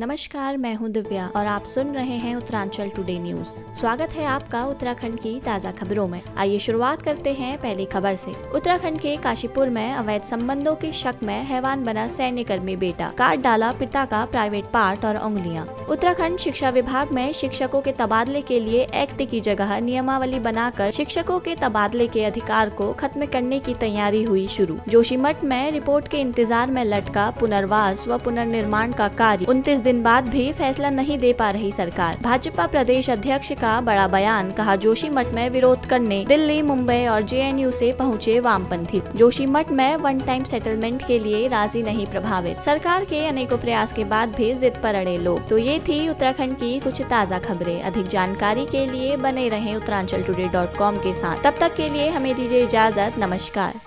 नमस्कार, मैं हूँ दिव्या और आप सुन रहे हैं उत्तरांचल टुडे न्यूज़ स्वागत है आपका उत्तराखंड की ताज़ा खबरों में। आइए शुरुआत करते हैं पहली खबर से। उत्तराखंड के काशीपुर में अवैध संबंधों के शक में हैवान बना सैन्य कर्मी बेटा। काट डाला पिता का प्राइवेट पार्ट और उंगलियाँ। उत्तराखंड शिक्षा विभाग में शिक्षकों के तबादले के लिए एक्ट की जगह नियमावली बनाकर शिक्षकों के तबादले के अधिकार को खत्म करने की तैयारी हुई शुरू। जोशीमठ में रिपोर्ट के इंतज़ार में लटका पुनर्वास व पुनर्निर्माण का कार्य। उनतीस दिन बाद भी फैसला नहीं दे पा रही सरकार। भाजपा प्रदेश अध्यक्ष का बड़ा बयान, कहा जोशीमठ में विरोध करने, दिल्ली, मुंबई और जेएनयू से पहुँचे वामपंथी। जोशीमठ में वन टाइम सेटलमेंट के लिए राज़ी नहीं प्रभावित। सरकार के अनेकों प्रयास के बाद भी जिद पर अड़े लोग। तो ये थी उत्तराखंड की कुछ ताज़ा खबरें। अधिक जानकारी के लिए बने रहें उत्तरांचल टुडे डॉट कॉम के साथ। तब तक के लिए हमें दीजिए इजाज़त। नमस्कार।